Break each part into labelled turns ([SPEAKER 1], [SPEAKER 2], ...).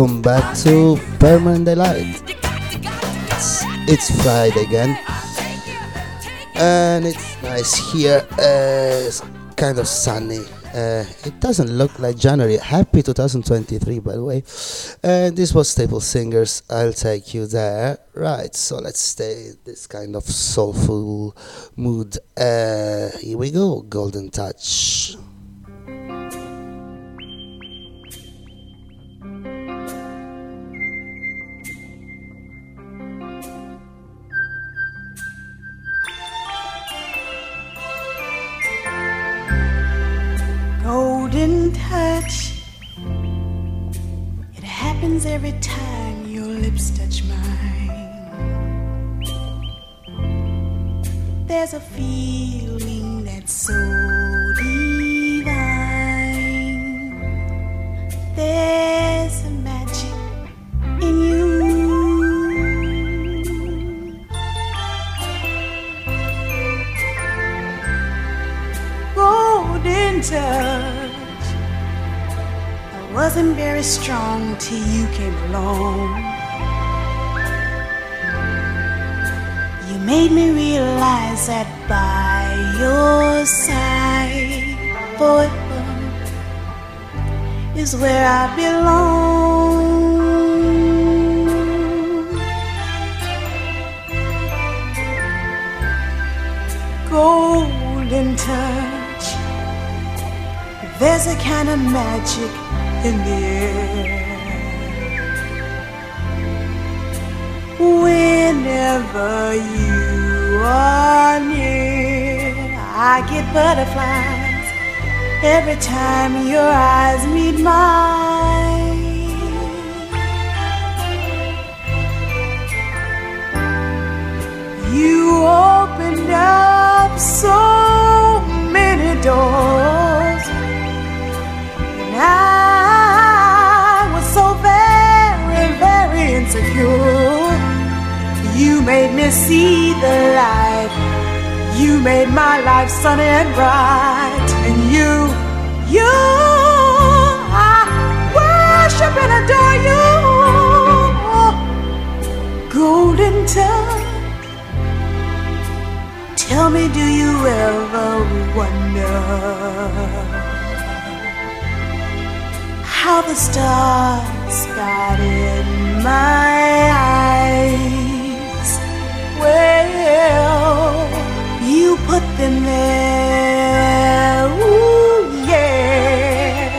[SPEAKER 1] to Permanent Daylight. It's, it's Friday again, and it's nice here. Uh, it's kind of sunny. Uh, it doesn't look like January. Happy 2023, by the way. And this was Staple Singers. I'll take you there. Right, so let's stay this kind of soulful mood. Uh, here we go. Golden Touch.
[SPEAKER 2] Every time your lips touch mine. There's a feeling that's so divine. There's a magic in you. Golden touch wasn't very strong till you came along. You made me realize that by your side, forever is where I belong. Golden touch, there's a kind of magic in the air. Whenever you are near, I get butterflies every time your eyes meet mine. You opened up so many doors, You made me see the light. You made my life sunny and bright. And you, you, I worship and adore you. Golden touch. Tell me, do you ever wonder how the stars got in? my eyes. Well, you put them there. Ooh, yeah.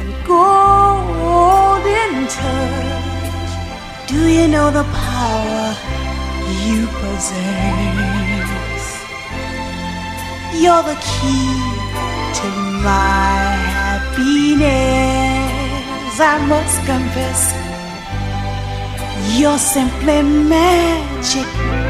[SPEAKER 2] And golden touch. Do you know the power you possess? You're the key to my happiness. I must confess, you're simply magic.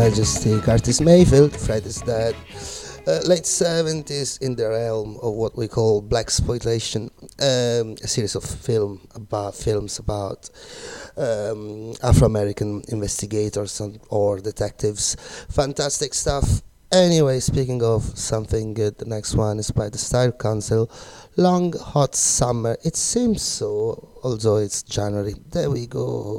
[SPEAKER 3] Majesty Curtis Mayfield, Freddie's dead. Uh, late 70s in the realm of what we call blaxploitation, um, a series of film about films about um, Afro-American investigators and, or detectives. Fantastic stuff. Anyway, speaking of something good, the next one is by the Style Council. Long hot summer. It seems so, although it's January. There we go.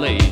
[SPEAKER 4] From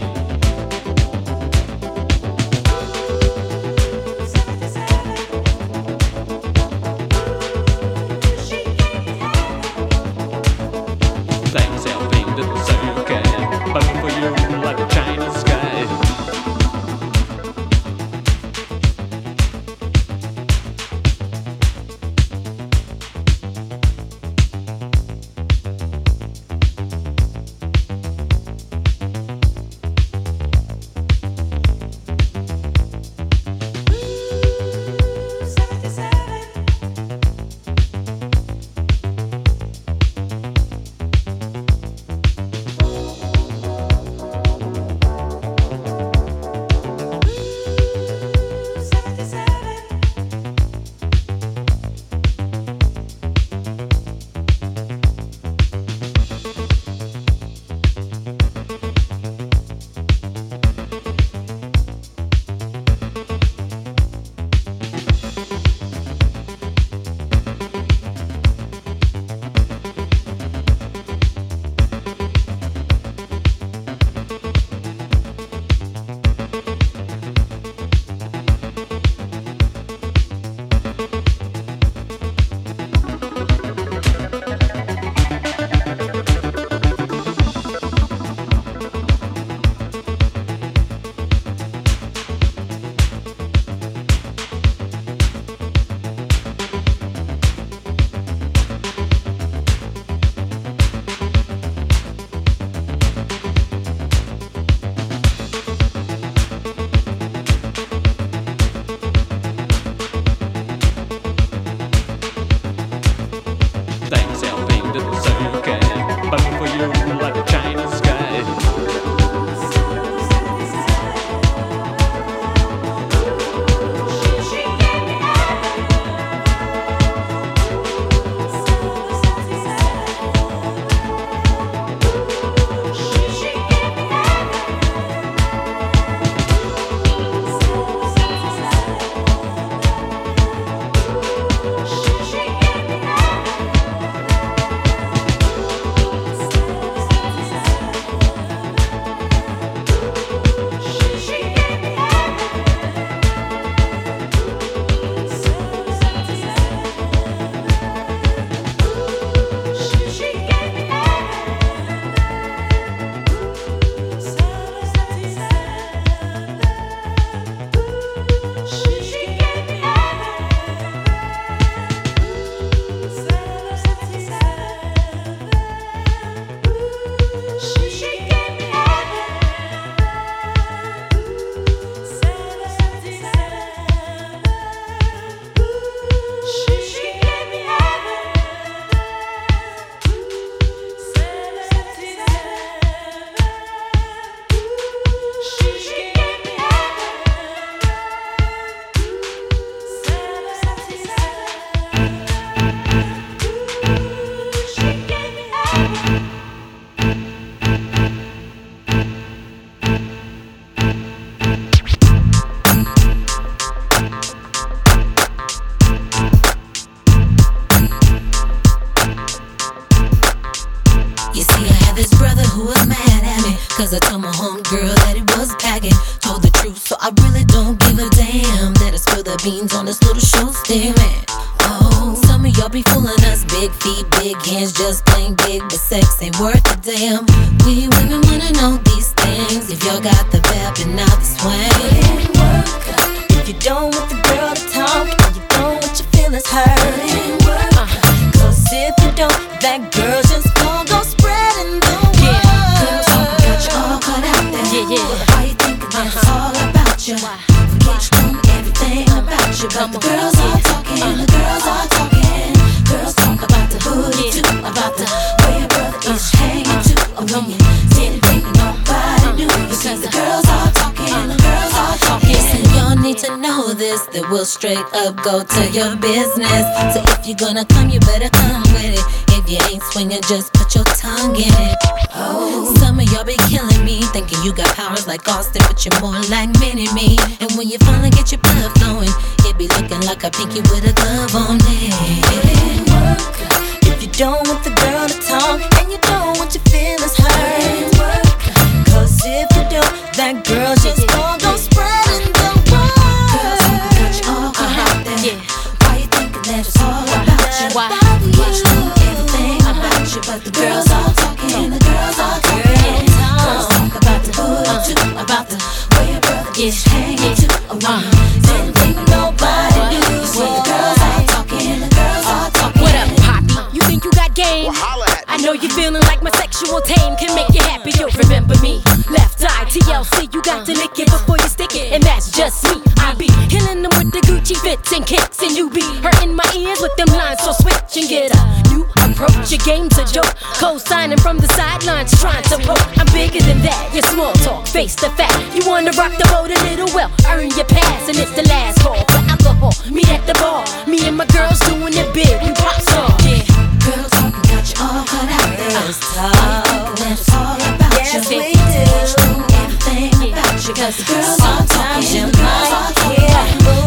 [SPEAKER 5] feeling like my sexual tame can make you happy. You'll remember me. Left eye, TLC, you got to lick it before you stick it. And that's just me. I be killing them with the Gucci fits and kicks. And you be hurting my ears with them lines. So switch and get a new approach. Your game's a joke. Co signing from the sidelines, trying to poke. I'm bigger than that. Your small talk, face the fact. You wanna rock the boat a little well, earn your pass. And it's the last call for alcohol. Meet at the bar. Me and my girls doing it big. We pop star. Yeah.
[SPEAKER 4] Girls talking got you all cut out there.
[SPEAKER 6] Let's
[SPEAKER 4] Why you thinking that it's all about
[SPEAKER 6] Yes,
[SPEAKER 4] you?
[SPEAKER 6] we
[SPEAKER 4] you know everything about you. Cause the girls
[SPEAKER 6] you
[SPEAKER 4] talking, the girls
[SPEAKER 6] might
[SPEAKER 4] are talking.
[SPEAKER 6] hear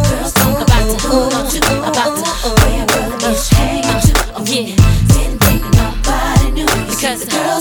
[SPEAKER 4] Girls talk about the too, about the way your brother is hanging too. Oh, when you didn't think nobody knew. You see,
[SPEAKER 6] Because-
[SPEAKER 4] the girls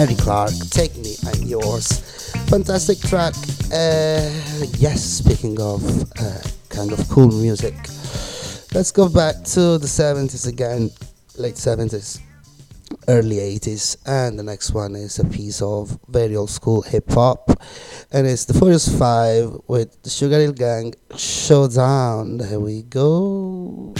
[SPEAKER 1] Mary Clark, Take Me, I'm Yours. Fantastic track. Uh, yes, speaking of uh, kind of cool music, let's go back to the 70s again, late 70s, early 80s. And the next one is a piece of very old school hip hop.
[SPEAKER 3] And it's the Furious Five with the Sugar Hill Gang Showdown. Here we go.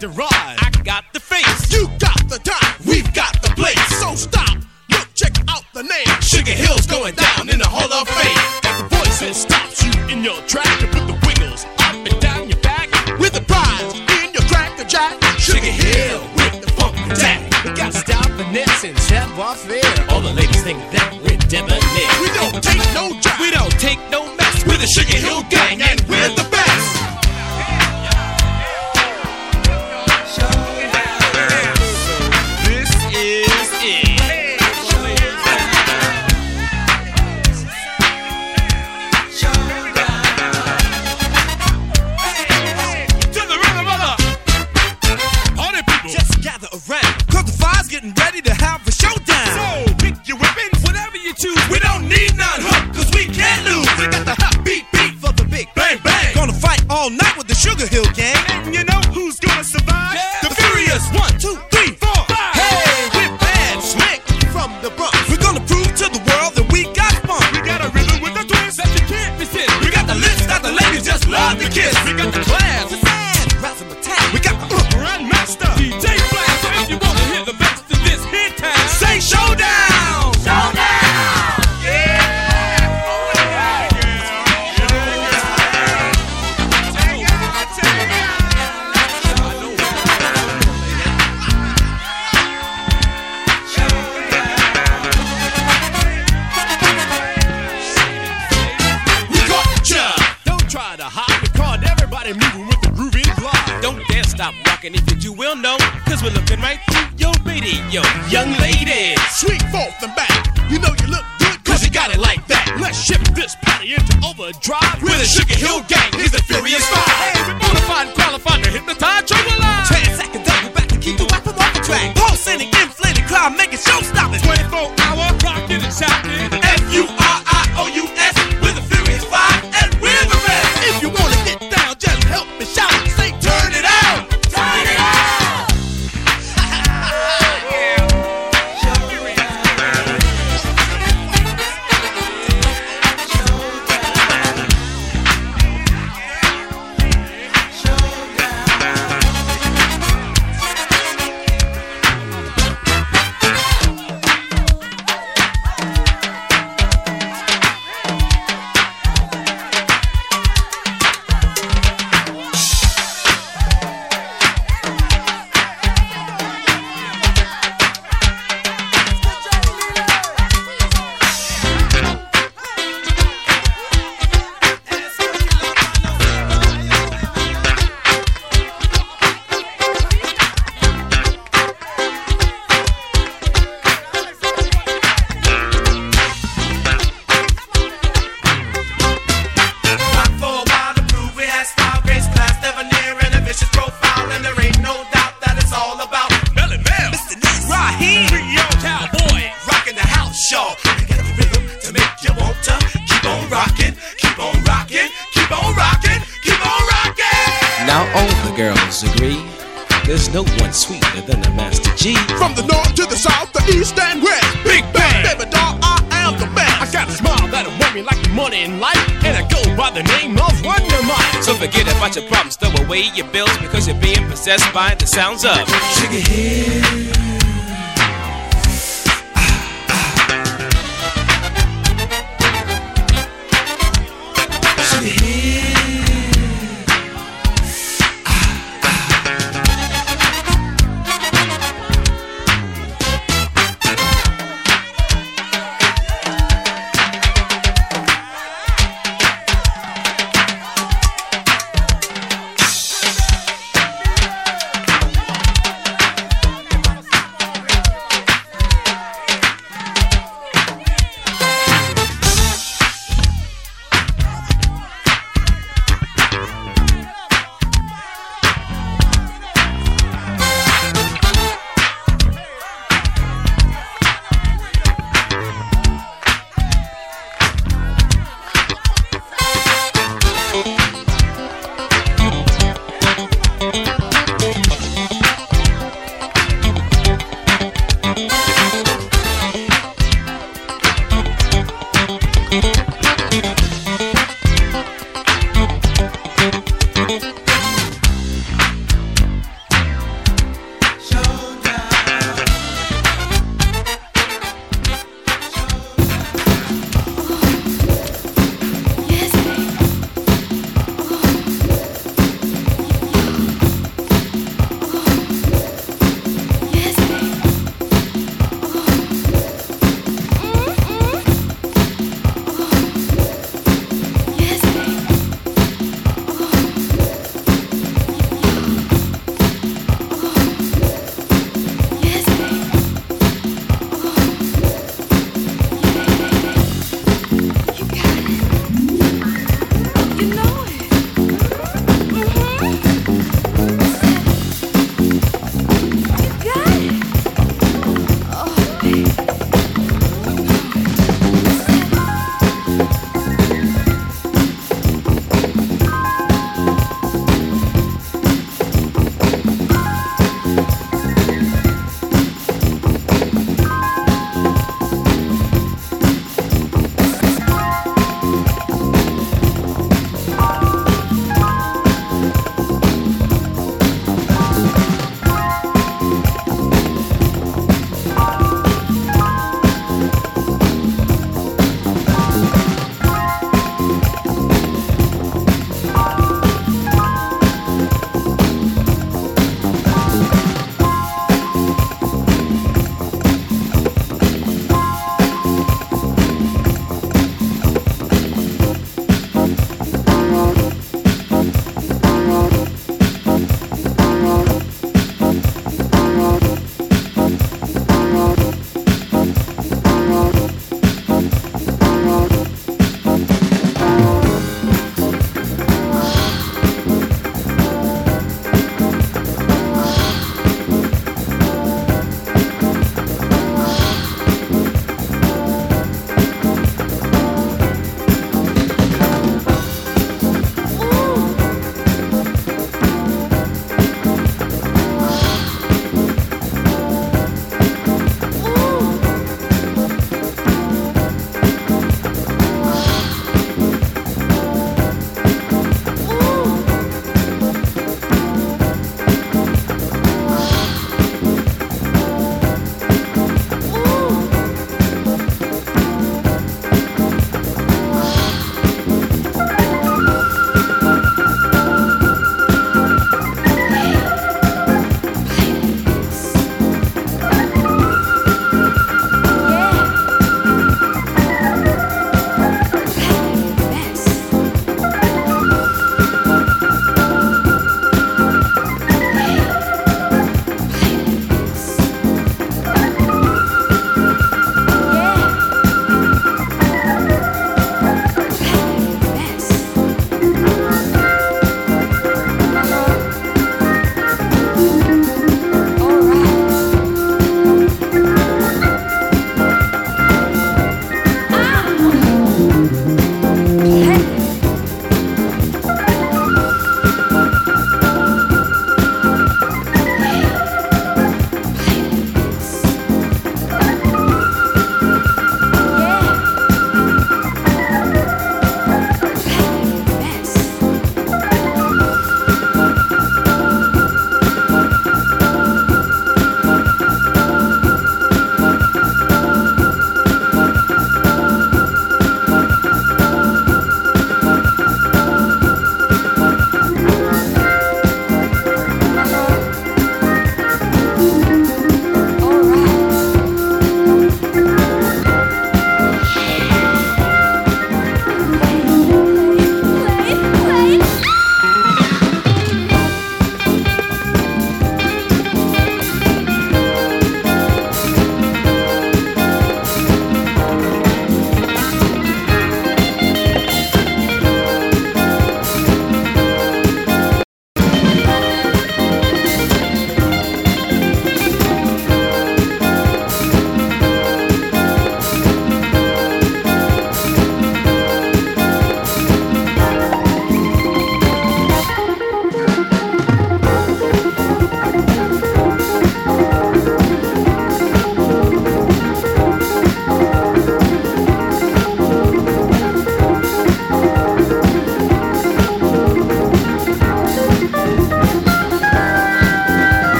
[SPEAKER 7] The
[SPEAKER 8] rock. sweeter than a Master Gee. From the north to the south,
[SPEAKER 9] the east and
[SPEAKER 10] west, Big Bang. Baby doll, I am the best. I got a smile that'll warm
[SPEAKER 11] me like the money in life, and I go by the name of Wonder Mike. So forget about your problems, throw away your bills because
[SPEAKER 12] you're being possessed by the sounds of Sugar Hill.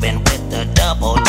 [SPEAKER 12] Been with the double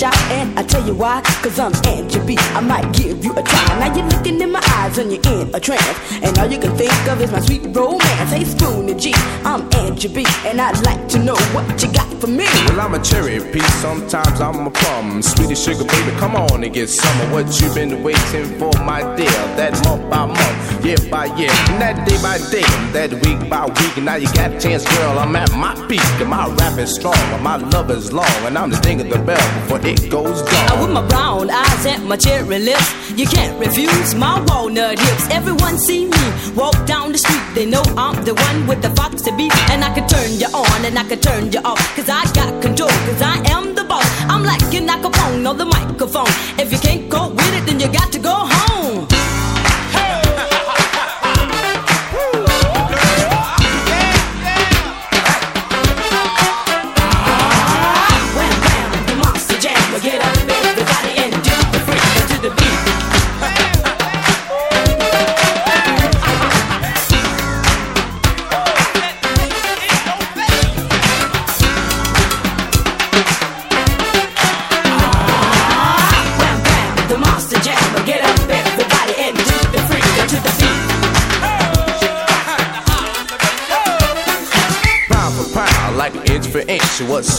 [SPEAKER 12] and I tell you why. Cause I'm Angie B. I might give you a try. Now you're looking in my eyes, and you're in a trance. And all you can think of is my sweet romance. Hey, Spoonie Gee, I'm Angie B. And I'd like to know what you got for me.
[SPEAKER 10] Well, I'm a cherry piece, sometimes I'm a plum. Sweetie sugar baby, come on and get some of what you've been waiting for, my dear. That month by month, year by year, and that day by day, that week by week. And now you got a chance, girl, I'm at my peak. And my rap is strong, and my love is long. And I'm the ding of the bell before it goes down.
[SPEAKER 11] with my brown eyes and my cherry lips, you can't refuse my walnut hips. Everyone see me walk down the street, they know I'm the one with the foxy beat, and I can turn you off, cause I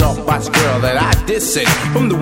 [SPEAKER 11] up,
[SPEAKER 10] watch girl that I dissing? From the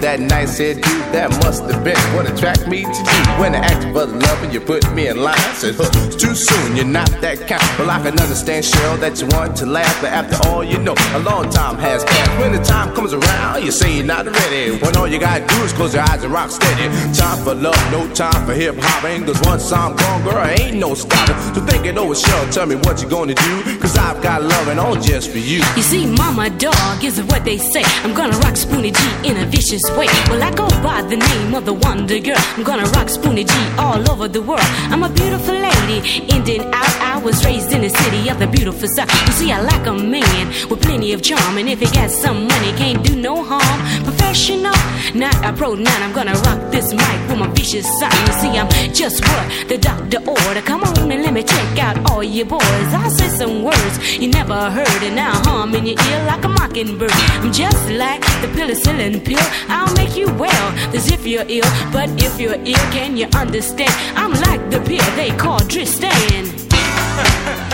[SPEAKER 10] that night said, dude, that must have been what attracted me to you. When I asked for the love and you put me in line, I said, huh, it's too soon, you're not that kind. Well, I can understand, Cheryl, that you want to laugh, but after all, you know, a long time has passed. When the time comes around, you say you're not ready. When all you gotta do is close your eyes and rock steady. Time for love, no time for hip hopping. Cause once I'm gone, girl, ain't no stopping. So think it over, Cheryl, tell me what you gonna do. Cause I've got loving all just for you.
[SPEAKER 11] You see, mama dog is what they say. I'm gonna rock Spoonie Gee in a vicious way. Well, I go by the name of the Wonder Girl. I'm gonna rock Spoonie Gee all over the world. I'm a beautiful lady, in and out. I was raised in the city of the beautiful South. You see, I like a man with plenty of charm, and if he got some money, can't do no harm. Professional, not a pro. None. I'm gonna rock this mic with my vicious sign. You see, I'm just what the doctor ordered. Come on and let me check out all your boys. I'll say some words you never heard, and now hum in your ear like a mockingbird. I'm just like the penicillin pill. I'll make you well, as if you're ill. But if you're ill, can you understand? I'm like the pill they call Tristan.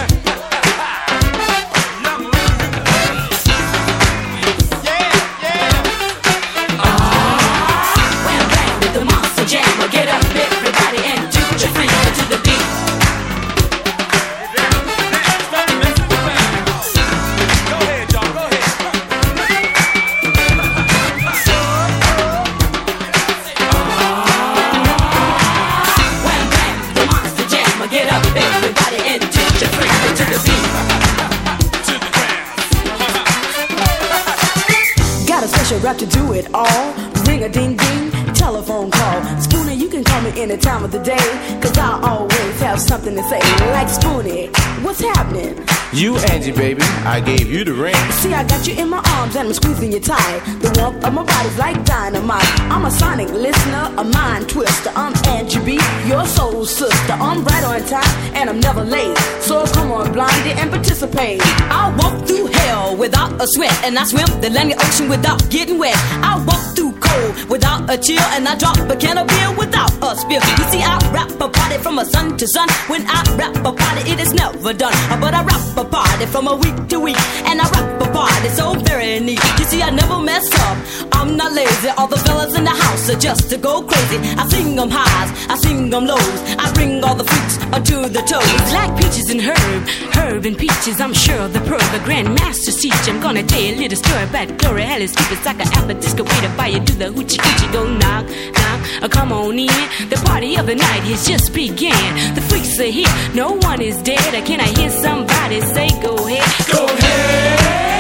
[SPEAKER 12] it all. Ring a ding ding, telephone call. Spoonie, you can call me any time of the day. Cause I always have something to say. Like Spoonie, what's happening?
[SPEAKER 10] You, Angie, baby, I gave you the ring.
[SPEAKER 12] See, I got you in my arms and I'm squeezing you tight. The warmth of my body's like dynamite. I'm a sonic listener, a mind twister. I'm Angie B, your soul sister. I'm right on time and I'm never late. So come on, blondie, and participate.
[SPEAKER 11] I walk through hell without a sweat, and I swim the Atlantic Ocean without getting wet. I walk through cold without a chill, and I drop a can of beer without a spill. You see, I rap a party from a sun to sun. When I rap a party, it is never done. But I rap a party from a week to week, and I rap a party so very neat. You see, I never mess up. I'm not lazy. All the fellas in the house are just to go crazy. I sing them highs, I sing them lows. I bring all the freaks onto the toes. Like peaches and herb, herb and peaches. I'm Cheryl the Pearl, the grandmasters teach. I'm gonna tell you a little story about Gloria Hellis. Keep it like an apple disco to buy you do the hoochie coochie. Go knock, knock, uh, come on in. The party of the night has just began. The freaks are here, no one is dead. I can I hear somebody say, Go ahead, go ahead?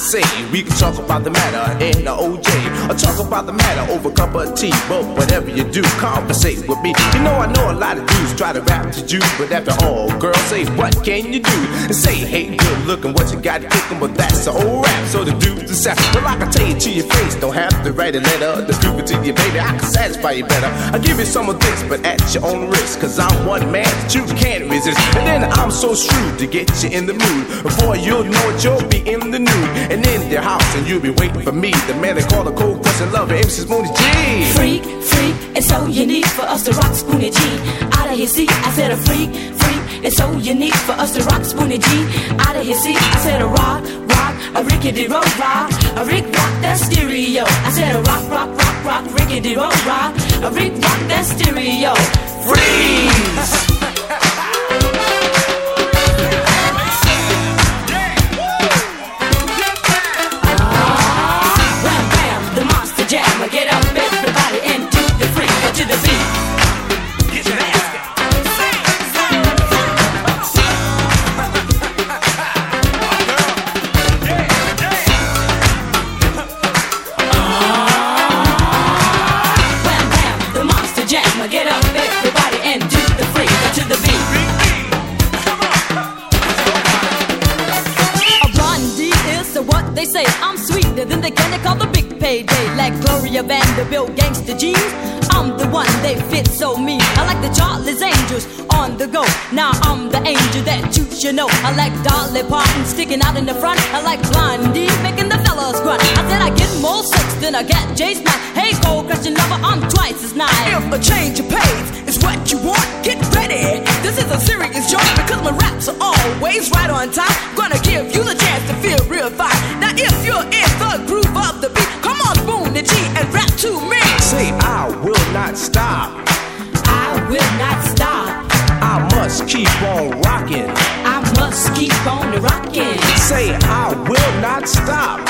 [SPEAKER 10] Say we can talk about the matter in the OJ or talk about the matter over a cup of tea. But whatever you do, conversate with me. You know I know a lot of dudes try to rap to you, but after all, girl, say what can you do? And say, hey, good looking, what you got kicking, but that's the whole rap. So the dudes decide. Well, I can tell you to your face, don't have to write a letter. The it to you, baby, I can satisfy you better. I'll give you some of this, but at your own risk, cause I'm one man that you can't resist. And then I'm so shrewd to get you in the mood. Before you'll know it, you'll be in the nude. And in their house and you'll be waiting for me. The man they call the cold crushing lover, MC Spoonie Gee.
[SPEAKER 11] Freak, freak, it's so unique for us to rock Spoonie Gee. Out of his seat, I said a freak, freak, it's so unique for us to rock Spoonie Gee. Out of his seat, I said a rock, rock, a rickety rock, rock, a rick rock that stereo. I said a rock, rock, rock, rock, rickety rock, rock, a rick rock that stereo. Freeze! Gloria Vanderbilt gangster jeans. I'm the one they fit so mean. I like the Charlie's Angels on the go. Now I'm the angel that you should know. I like Dolly Parton sticking out in the front. I like Blondie making the fellas grunt. I said I get more sex than I get Jace Knight. Hey, cold crushing lover, I'm twice as nice.
[SPEAKER 12] If a change of pace is what you want, get ready. This is a serious joint because my raps are always right on time. Gonna give you the chance to feel real fine. Now if you're in the groove of the beat, come on, boom the G and rap to me.
[SPEAKER 10] Say I will not stop.
[SPEAKER 11] I will not stop.
[SPEAKER 10] Must keep on rocking.
[SPEAKER 11] I must keep on rocking.
[SPEAKER 10] Say, I will not stop.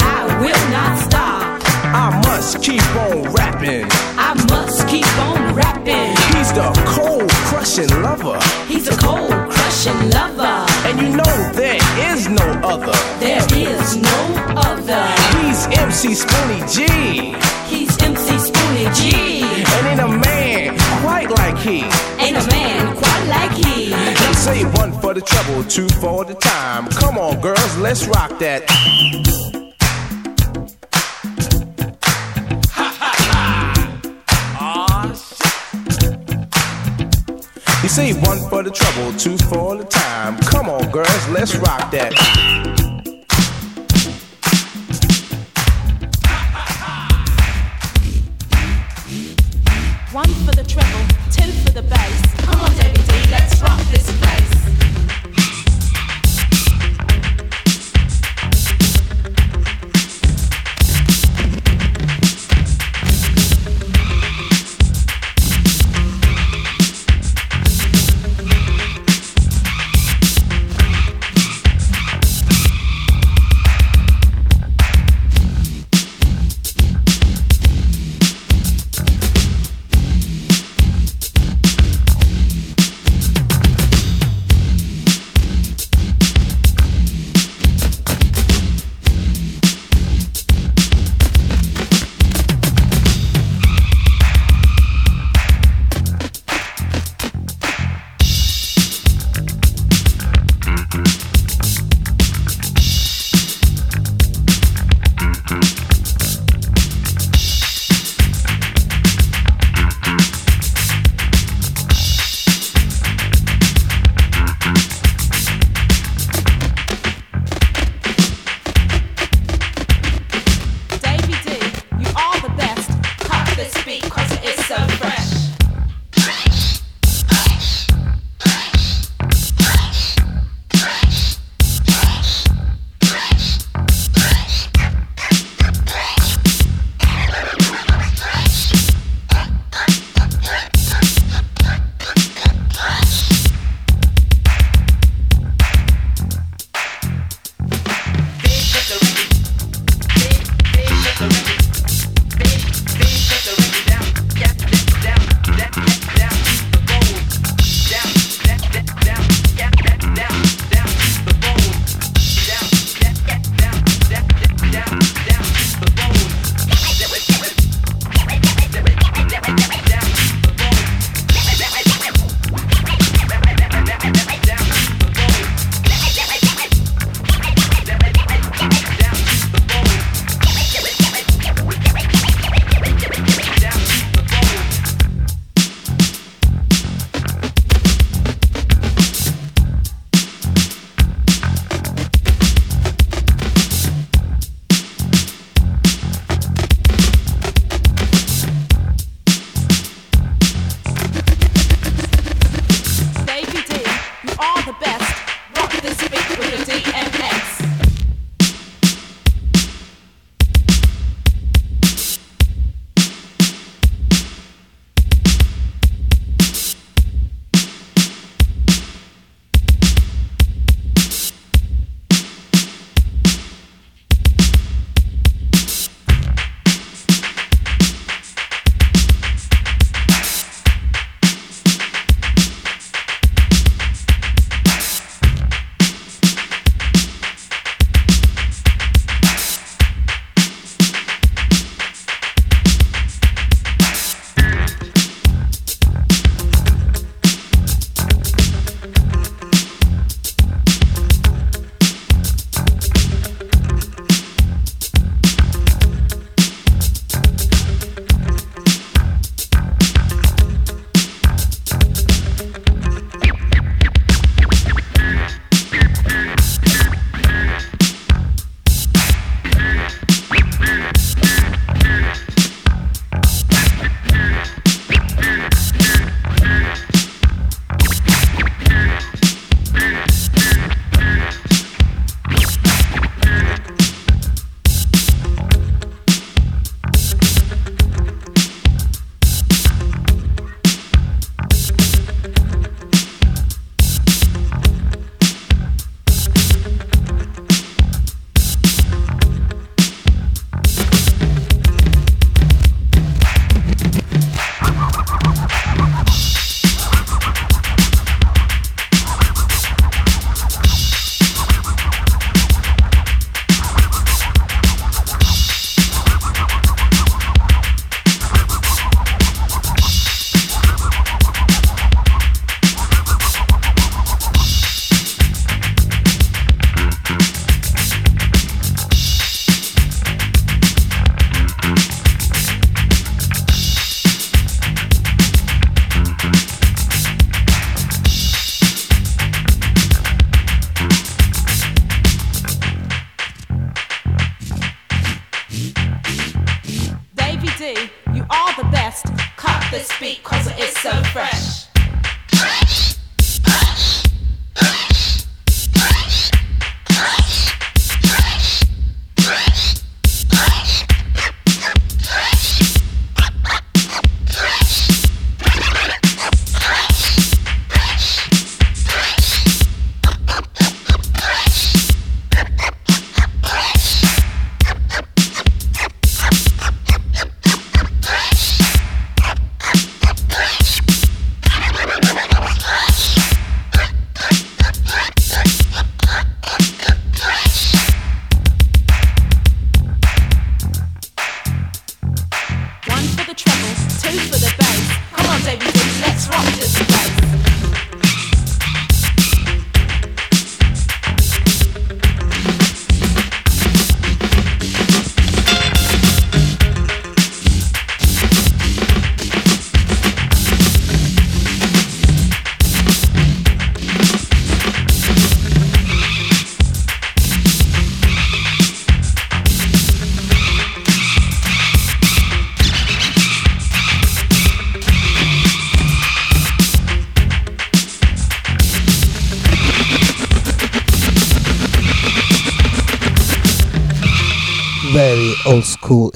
[SPEAKER 11] I will not stop.
[SPEAKER 10] I must keep on rapping.
[SPEAKER 11] I must keep on rapping.
[SPEAKER 10] He's the cold crushing lover.
[SPEAKER 11] He's a cold crushing lover.
[SPEAKER 10] And you know there is no other.
[SPEAKER 11] There is no other.
[SPEAKER 10] He's MC Spoonie Gee.
[SPEAKER 11] He's MC Spoonie Gee.
[SPEAKER 10] And ain't a man quite like he.
[SPEAKER 11] Ain't a man quite like he.
[SPEAKER 10] Let's say one for the trouble, two for the time. Come on, girls, let's rock that. You say one for the trouble, two for the time. Come on, girls, let's rock that.
[SPEAKER 13] One for the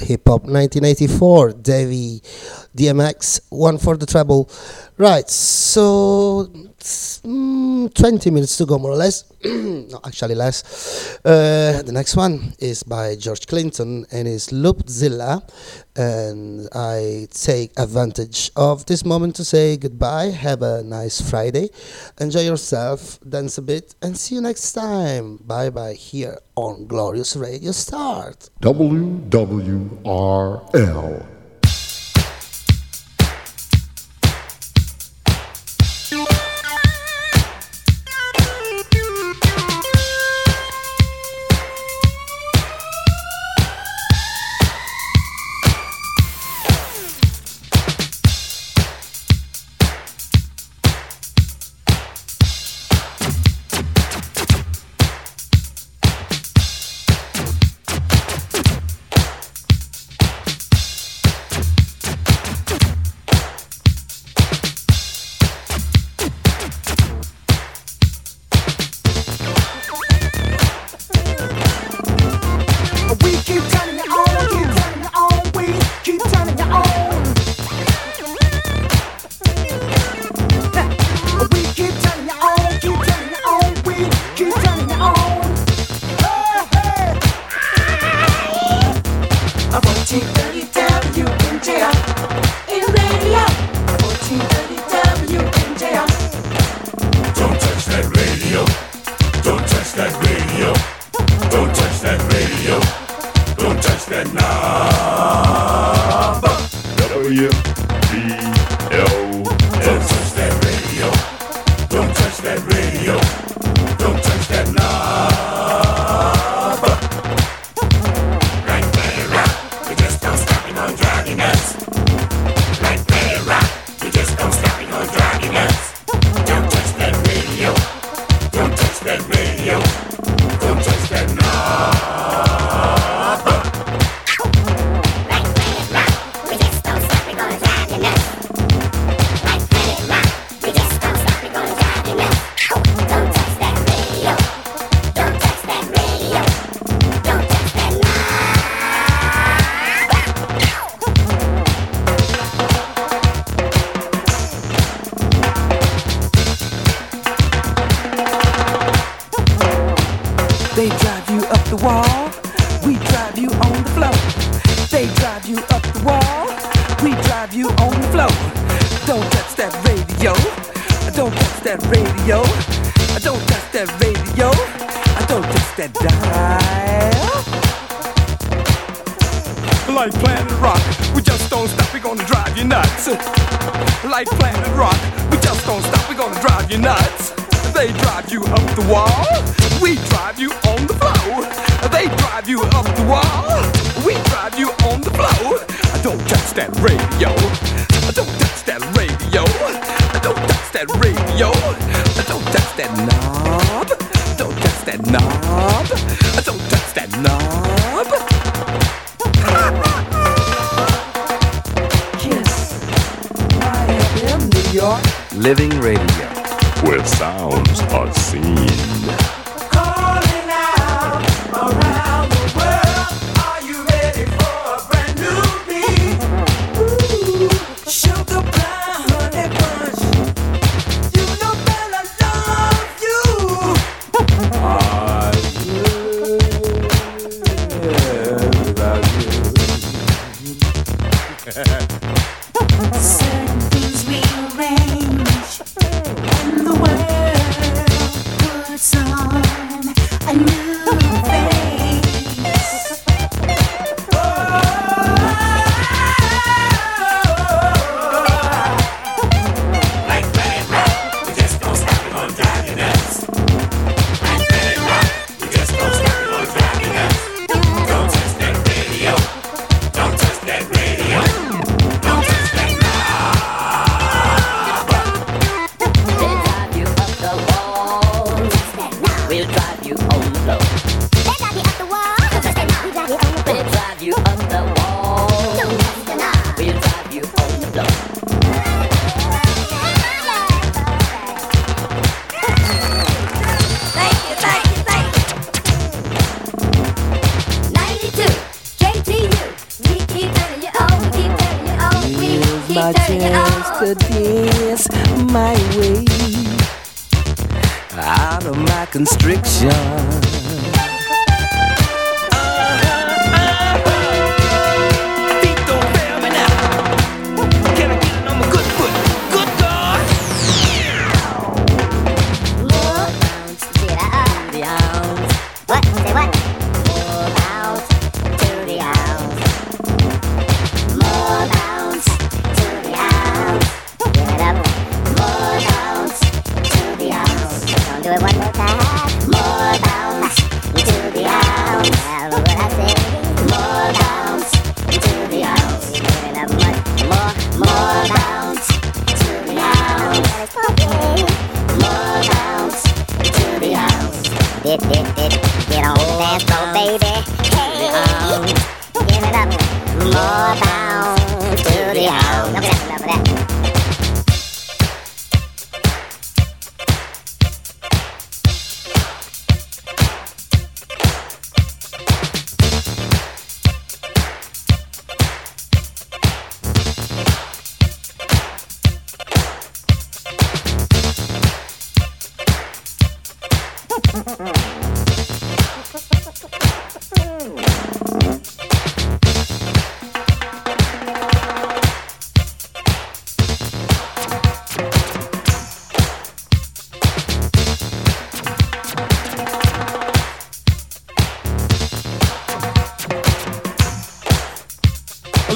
[SPEAKER 1] hip hop 1984 Davy DMX one for the treble. Right so mm, 20 minutes to go more or less. No actually less. Uh, the next one is by George Clinton and is Loopzilla and I take advantage of this moment to say goodbye. Have a nice Friday. Enjoy yourself dance a bit and see you next time. Bye bye here on Glorious Radio Start.
[SPEAKER 14] WWRL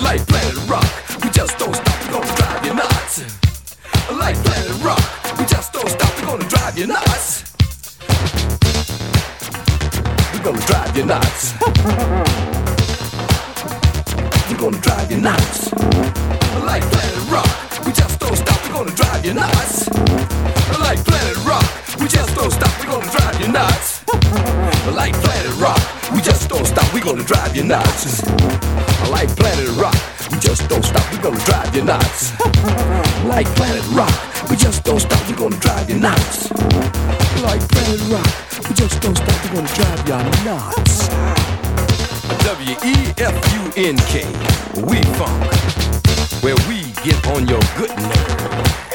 [SPEAKER 15] Like planet rock, we just don't stop, we're gonna drive you nuts. Like planet rock, we just don't stop, we're gonna drive you nuts.
[SPEAKER 16] We're gonna drive you nuts. we're gonna drive you nuts.
[SPEAKER 15] Like planet rock, we just don't stop, we're gonna drive you nuts. Like planet rock, we just don't stop, we're gonna drive you nuts. Like planet rock, we just don't stop, we're gonna drive you nuts like Planet Rock. We just don't stop, we're gonna drive you nuts. like Planet Rock, we just don't stop, we're gonna drive you nuts. Like Planet Rock, we just don't stop, we're gonna drive you nuts. W E F U N K, we funk, where we get on your good nerve.